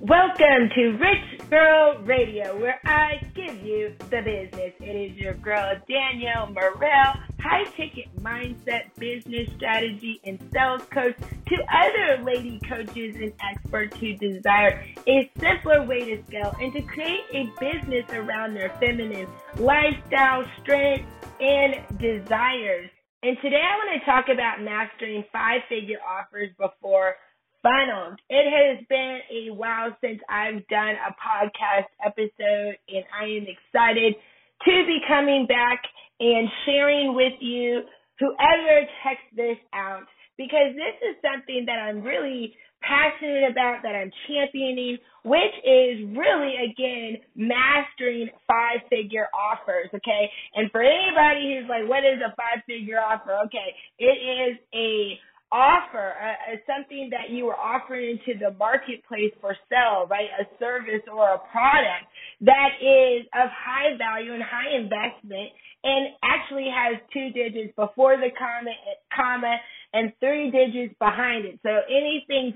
Welcome to Rich Girl Radio, where I give you the business. It is your girl, Danielle Morel, high ticket mindset, business strategy, and sales coach to other lady coaches and experts who desire a simpler way to scale and to create a business around their feminine lifestyle, strength, and desires. And today I want to talk about mastering five figure offers before funnels. It has been a while since I've done a podcast episode, and I am excited to be coming back and sharing with you whoever checks this out because this is something that I'm really passionate about, that I'm championing, which is really, again, mastering five figure offers, okay? And for anybody who's like, what is a five figure offer? Okay, it is a offer uh, something that you are offering into the marketplace for sale, right? A service or a product that is of high value and high investment and actually has two digits before the comma, comma and three digits behind it. So anything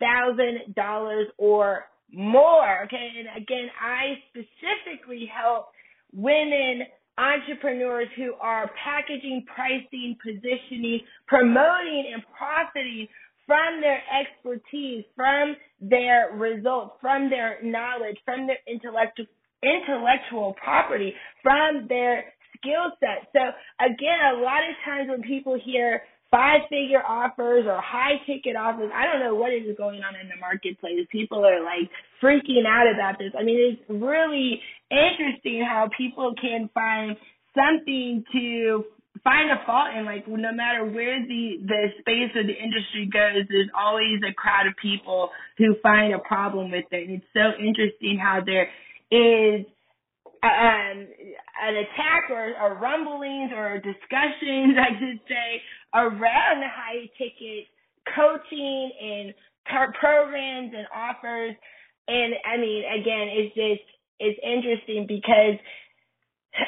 $10,000 or more. Okay. And again, I specifically help women entrepreneurs who are packaging, pricing, positioning, promoting, and profiting from their expertise, from their results, from their knowledge, from their intellectual intellectual property, from their skill set. So again, a lot of times when people hear five figure offers or high ticket offers. I don't know what is going on in the marketplace. People are like freaking out about this. I mean, it's really interesting how people can find something to find a fault in like no matter where the the space or the industry goes there's always a crowd of people who find a problem with it and it's so interesting how there is um, an attack or, rumblings or discussions, I should say, around the high ticket coaching and programs and offers. And I mean, again, it's just, it's interesting because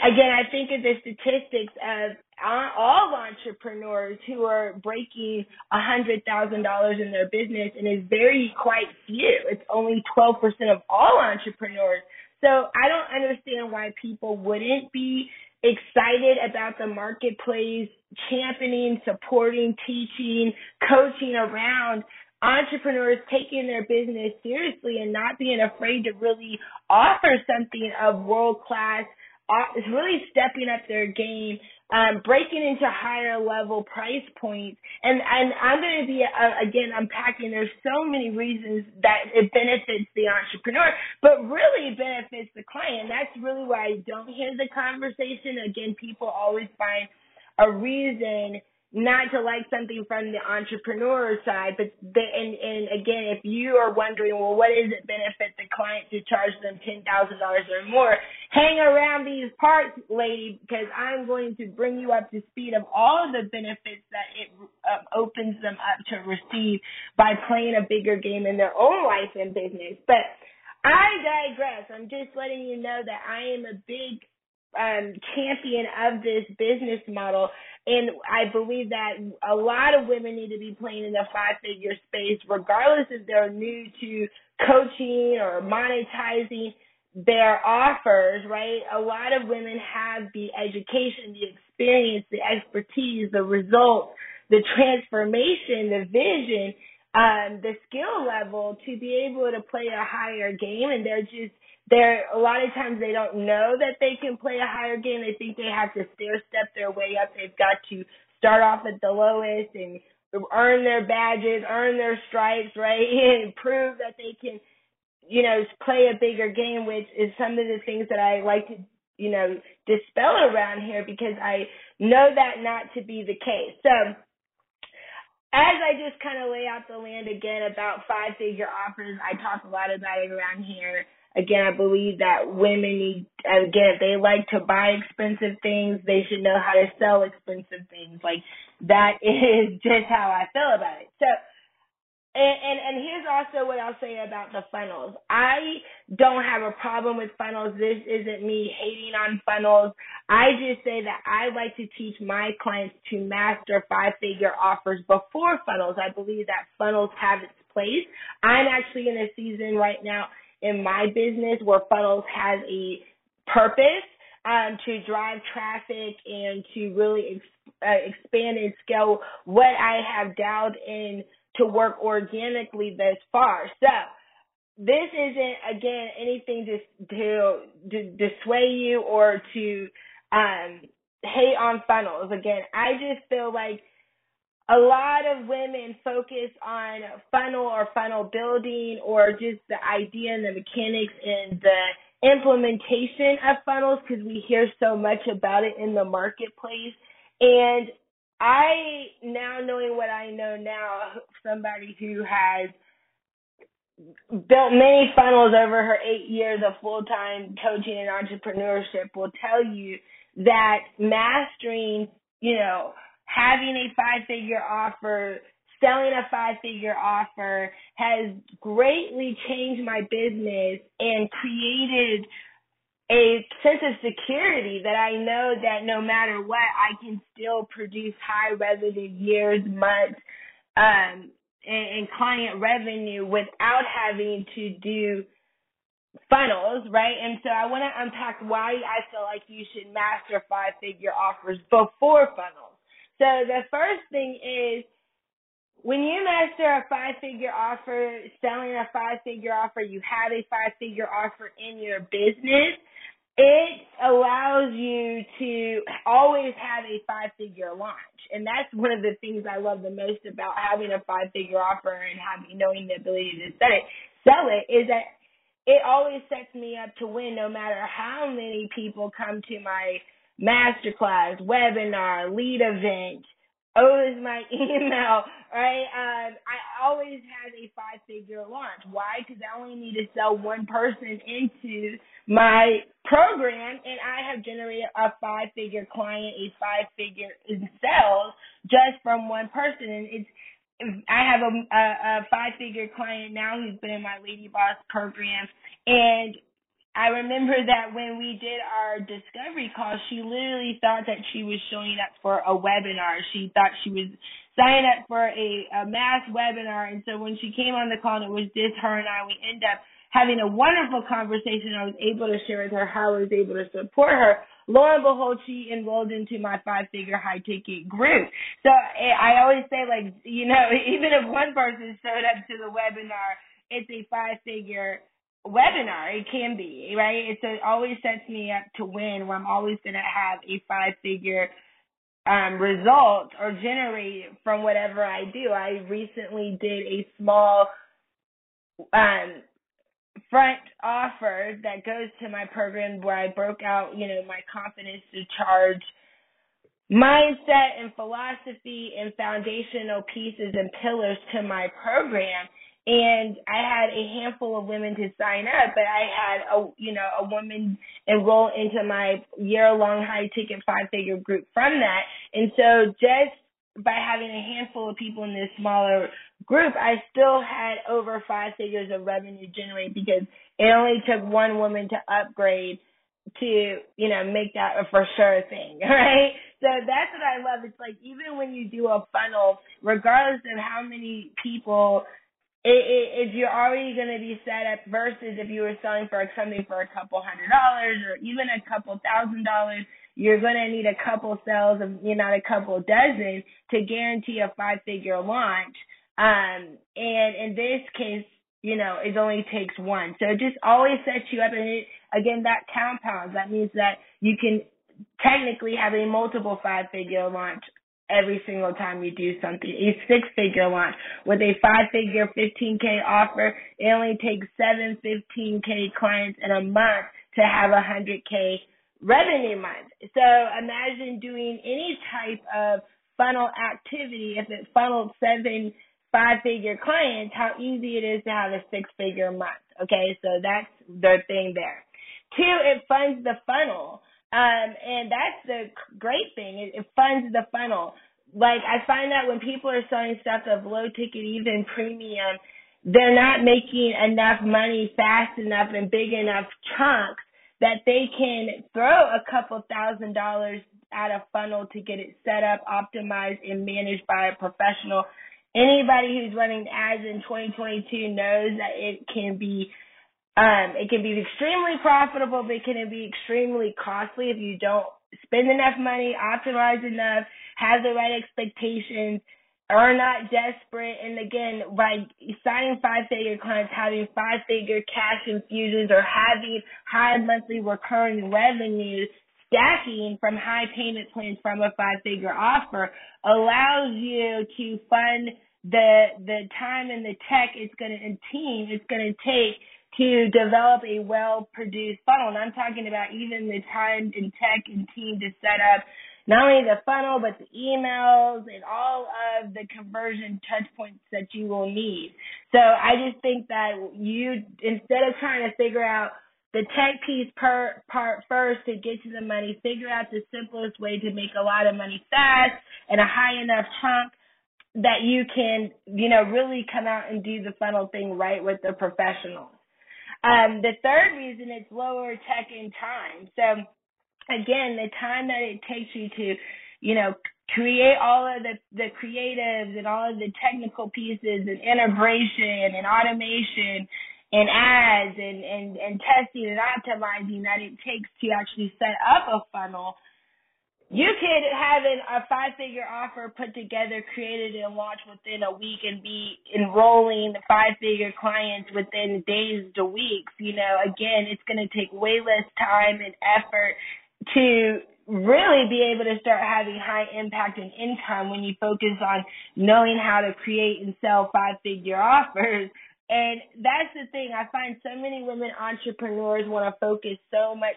again, I think of the statistics of all entrepreneurs who are breaking a hundred thousand dollars in their business and it's very quite few. It's only 12% of all entrepreneurs so I don't understand why people wouldn't be excited about the marketplace, championing, supporting, teaching, coaching around entrepreneurs taking their business seriously and not being afraid to really offer something of world class, uh, really stepping up their game um, breaking into higher level price points. And, and I'm going to be, uh, again, unpacking. There's so many reasons that it benefits the entrepreneur, but really benefits the client. That's really why I don't hear the conversation. Again, people always find a reason not to like something from the entrepreneur side, but and and again, if you are wondering, well, what does it benefit the client to charge them ten thousand dollars or more? Hang around these parts, lady, because I'm going to bring you up to speed of all of the benefits that it uh, opens them up to receive by playing a bigger game in their own life and business. But I digress. I'm just letting you know that I am a big um, champion of this business model. And I believe that a lot of women need to be playing in the five figure space, regardless if they're new to coaching or monetizing their offers, right? A lot of women have the education, the experience, the expertise, the results, the transformation, the vision, um, the skill level to be able to play a higher game and they're just they're a lot of times they don't know that they can play a higher game. They think they have to stair step their way up. They've got to start off at the lowest and earn their badges, earn their stripes, right? And prove that they can, you know, play a bigger game, which is some of the things that I like to, you know, dispel around here because I know that not to be the case. So, as I just kind of lay out the land again about five figure offers, I talk a lot about it around here. Again, I believe that women need, again, if they like to buy expensive things, they should know how to sell expensive things. Like, that is just how I feel about it. So, and, and, and here's also what I'll say about the funnels. I don't have a problem with funnels. This isn't me hating on funnels. I just say that I like to teach my clients to master five figure offers before funnels. I believe that funnels have its place. I'm actually in a season right now in my business where funnels has a purpose um, to drive traffic and to really ex- uh, expand and scale what I have dialed in to work organically thus far. So this isn't again anything to to, to dissuade you or to um, hate on funnels. Again, I just feel like a lot of women focus on funnel or funnel building or just the idea and the mechanics and the implementation of funnels because we hear so much about it in the marketplace. And I, now knowing what I know now, somebody who has built many funnels over her eight years of full time coaching and entrepreneurship will tell you that mastering, you know, having a five figure offer, selling a five figure offer has greatly changed my business and created a sense of security that I know that no matter what, I can still produce high revenue years, months, um, and, and client revenue without having to do funnels, right? And so I want to unpack why I feel like you should master five figure offers before funnels. So the first thing is when you master a five figure offer, selling a five figure offer, you have a five figure offer in your business, it allows you to always have a five figure launch. And that's one of the things I love the most about having a five figure offer and having knowing the ability to sell it sell it is that it always sets me up to win no matter how many people come to my masterclass, webinar, lead event. Is my email, right? Um, I always have a five figure launch. Why? Because I only need to sell one person into my program and I have generated a five figure client, a five figure in sales just from one person. And it's, I have a, a, a five figure client now who's been in my Lady Boss program and I remember that when we did our discovery call, she literally thought that she was showing up for a webinar. She thought she was signing up for a, a mass webinar. And so when she came on the call and it was just her and I, we end up having a wonderful conversation. I was able to share with her how I was able to support her. Lo and behold, she enrolled into my five figure high ticket group. So eh, I always say like, you know, even if one person showed up to the webinar, it's a five figure webinar. It can be, right? It's a, it always sets me up to win where I'm always going to have a five figure um, result or generate from whatever I do. I recently did a small um, front offer that goes to my program where I broke out, you know, my confidence to charge mindset and philosophy and foundational pieces and pillars to my program. And I had a handful of women to sign up, but I had a you know a woman enroll into my year long high ticket five figure group from that, and so just by having a handful of people in this smaller group, I still had over five figures of revenue generated because it only took one woman to upgrade to you know make that a for sure thing, right? So that's what I love. It's like even when you do a funnel, regardless of how many people if you're already going to be set up versus if you were selling for something for a couple hundred dollars or even a couple thousand dollars, you're going to need a couple sales of, you know, a couple dozen to guarantee a five figure launch. Um, and in this case, you know, it only takes one. So it just always sets you up. And it, again, that compounds. That means that you can technically have a multiple five figure launch every single time you do something. A six figure launch with a five figure 15K offer. It only takes seven 15K clients in a month to have a 100K revenue month. So imagine doing any type of funnel activity. If it funneled seven five figure clients, how easy it is to have a six figure month. Okay. So that's the thing there. Two, it funds the funnel. Um, and that's the great thing. It, it funds the funnel. Like I find that when people are selling stuff of low ticket, even premium, they're not making enough money fast enough and big enough chunks that they can throw a couple thousand dollars at a funnel to get it set up, optimized, and managed by a professional anybody who's running ads in 2022 knows that it can be um, it can be extremely profitable, but it can be extremely costly if you don't spend enough money, optimize enough, have the right expectations, are not desperate. And again, by signing five figure clients, having five figure cash infusions or having high monthly recurring revenue stacking from high payment plans from a five figure offer allows you to fund the the time and the tech it's gonna and team it's gonna take to develop a well produced funnel. And I'm talking about even the time and tech and team to set up not only the funnel, but the emails and all of the conversion touch points that you will need. So I just think that you, instead of trying to figure out the tech piece per part first to get to the money, figure out the simplest way to make a lot of money fast and a high enough chunk that you can, you know, really come out and do the funnel thing right with the professionals. Um, the third reason it's lower tech in time. So again, the time that it takes you to, you know, create all of the, the creatives and all of the technical pieces and integration and automation and ads and, and, and testing and optimizing that it takes to actually set up a funnel you could have an, a five figure offer put together, created and launched within a week and be enrolling five figure clients within days to weeks. You know, again, it's going to take way less time and effort to really be able to start having high impact and income when you focus on knowing how to create and sell five figure offers. And that's the thing. I find so many women entrepreneurs want to focus so much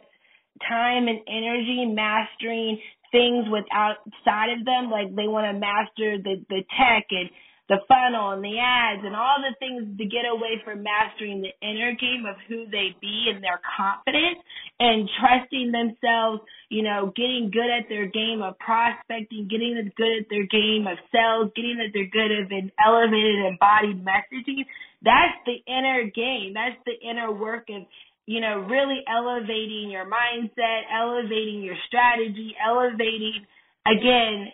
time and energy mastering things with outside of them. Like they want to master the, the tech and the funnel and the ads and all the things to get away from mastering the inner game of who they be and their confidence and trusting themselves, you know, getting good at their game of prospecting, getting good at their game of sales, getting that they're good at an elevated embodied messaging. That's the inner game. That's the inner work of you know, really elevating your mindset, elevating your strategy, elevating, again,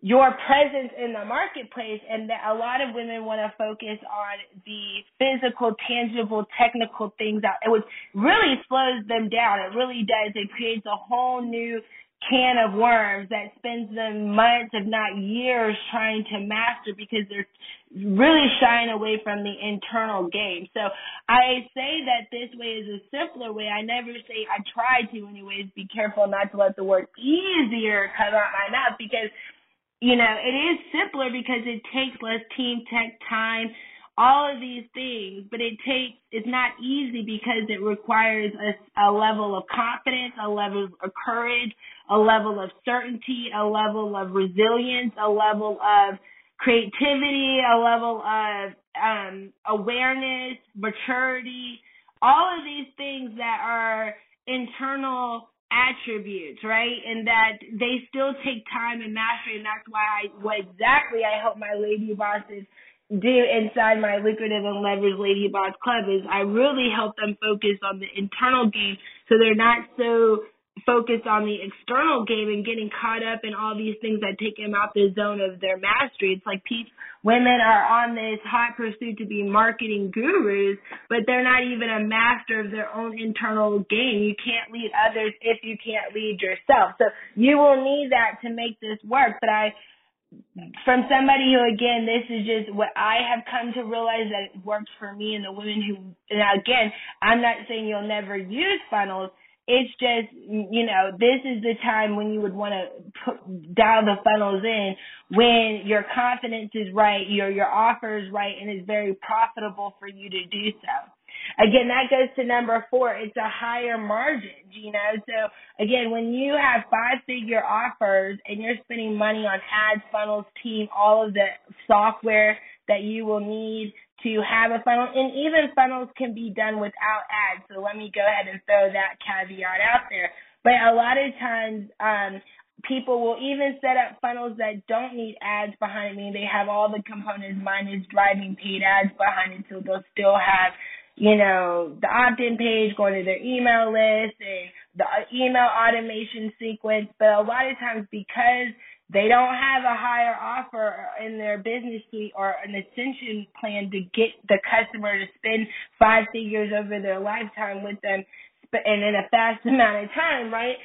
your presence in the marketplace and that a lot of women want to focus on the physical, tangible, technical things that it really slows them down. It really does. It creates a whole new can of worms that spends them months, if not years, trying to master because they're really shying away from the internal game. So I say that this way is a simpler way. I never say I try to anyways. Be careful not to let the word easier come out my mouth because you know, it is simpler because it takes less team tech time, all of these things, but it takes, it's not easy because it requires a, a level of confidence, a level of courage, a level of certainty, a level of resilience, a level of creativity, a level of um, awareness, maturity, all of these things that are internal attributes, right? And that they still take time and mastery, and that's why I, what exactly I help my lady bosses do inside my lucrative and leverage lady boss club is I really help them focus on the internal game so they're not so focused on the external game and getting caught up in all these things that take them out the zone of their mastery. It's like people, women are on this hot pursuit to be marketing gurus, but they're not even a master of their own internal game. You can't lead others if you can't lead yourself. So you will need that to make this work. But I, from somebody who again, this is just what I have come to realize that it works for me and the women who, and again, I'm not saying you'll never use funnels it's just, you know, this is the time when you would want to dial the funnels in when your confidence is right, your, your offer is right, and it's very profitable for you to do so. Again, that goes to number four. It's a higher margin, you know. So again, when you have five figure offers and you're spending money on ads, funnels, team, all of the software that you will need to have a funnel, and even funnels can be done without ads. So let me go ahead and throw that caveat out there. But a lot of times, um, people will even set up funnels that don't need ads behind me. They have all the components minus driving paid ads behind it, so they'll still have, you know, the opt-in page going to their email list and the email automation sequence. But a lot of times, because they don't have a higher offer in their business suite or an ascension plan to get the customer to spend five figures over their lifetime with them and in a fast amount of time, right?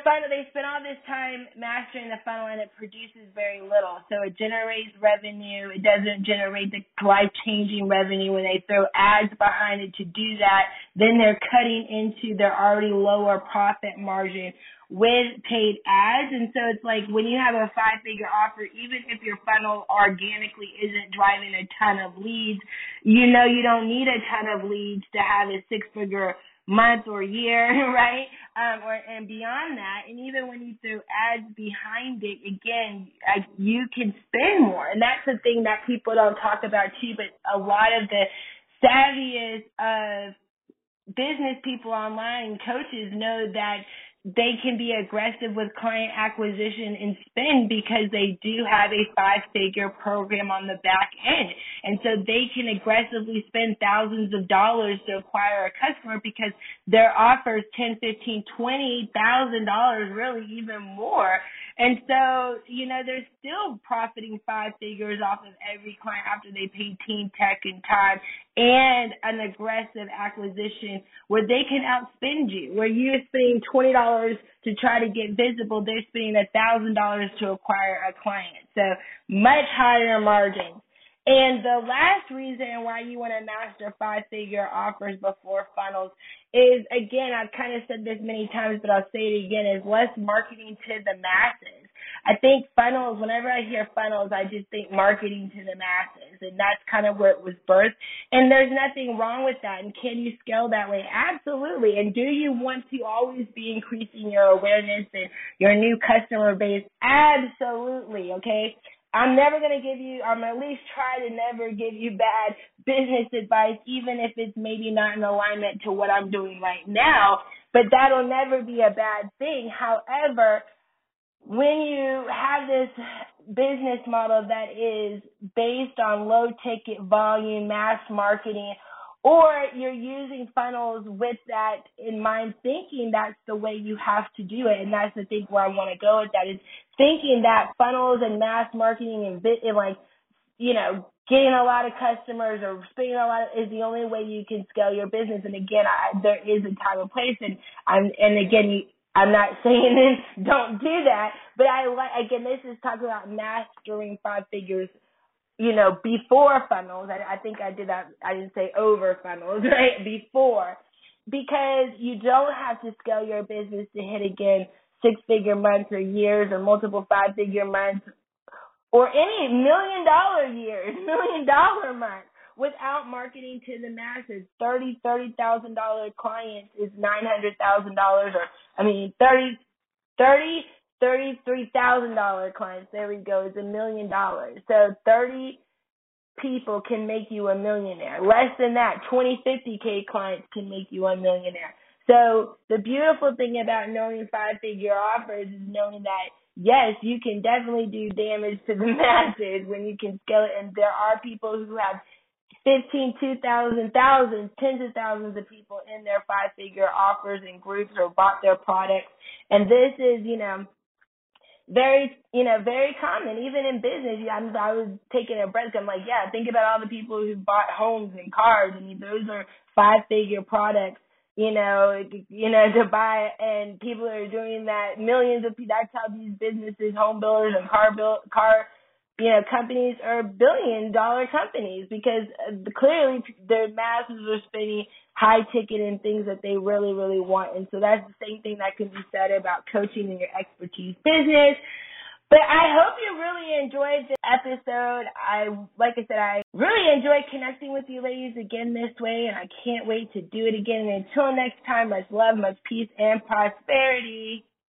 Funnel they spend all this time mastering the funnel and it produces very little. So it generates revenue. It doesn't generate the life changing revenue when they throw ads behind it to do that. Then they're cutting into their already lower profit margin with paid ads. And so it's like when you have a five figure offer, even if your funnel organically isn't driving a ton of leads, you know you don't need a ton of leads to have a six figure month or year, right? Um, or and beyond that, and even when you throw ads behind it, again, I, you can spend more, and that's the thing that people don't talk about too. But a lot of the savviest of business people online coaches know that they can be aggressive with client acquisition and spend because they do have a five figure program on the back end. And so they can aggressively spend thousands of dollars to acquire a customer because their offers ten, fifteen, twenty thousand dollars, really even more. And so, you know, they're still profiting five figures off of every client after they pay team tech and time and an aggressive acquisition where they can outspend you. Where you're spending twenty dollars to try to get visible, they're spending a thousand dollars to acquire a client. So much higher margins. And the last reason why you want to master five figure offers before funnels is again, I've kind of said this many times, but I'll say it again, is less marketing to the masses. I think funnels, whenever I hear funnels, I just think marketing to the masses. And that's kind of where it was birthed. And there's nothing wrong with that. And can you scale that way? Absolutely. And do you want to always be increasing your awareness and your new customer base? Absolutely. Okay. I'm never going to give you, I'm at least try to never give you bad business advice, even if it's maybe not in alignment to what I'm doing right now. But that'll never be a bad thing. However, when you have this business model that is based on low ticket volume, mass marketing, or you're using funnels with that in mind, thinking that's the way you have to do it. And that's the thing where I want to go with that is thinking that funnels and mass marketing and, bit, and like, you know, getting a lot of customers or spending a lot of, is the only way you can scale your business. And again, I, there is a time and place and I'm, and again, you, I'm not saying this, don't do that, but I like, again, this is talking about mastering five figures you know, before funnels. I, I think I did that. I didn't say over funnels, right? Before, because you don't have to scale your business to hit again six figure months or years or multiple five figure months or any million dollar years, million dollar months without marketing to the masses. Thirty, thirty thousand dollar clients is nine hundred thousand dollars or I mean thirty thirty $33,000 clients, there we go, is a million dollars. So 30 people can make you a millionaire. Less than that, 20, 50K clients can make you a millionaire. So the beautiful thing about knowing five figure offers is knowing that yes, you can definitely do damage to the masses when you can scale it. And there are people who have 15, 2,000, thousands, tens of thousands of people in their five figure offers and groups or bought their products. And this is, you know, very, you know, very common. Even in business, I'm, I was taking a breath. I'm like, yeah, think about all the people who bought homes and cars. I mean, those are five figure products, you know, you know, to buy. And people are doing that. Millions of. That's how these businesses, home builders and car build, car you know, companies are billion dollar companies because uh, clearly their masses are spending high ticket and things that they really, really want. And so that's the same thing that can be said about coaching in your expertise business. But I hope you really enjoyed this episode. I, like I said, I really enjoyed connecting with you ladies again this way, and I can't wait to do it again. And until next time, much love, much peace, and prosperity.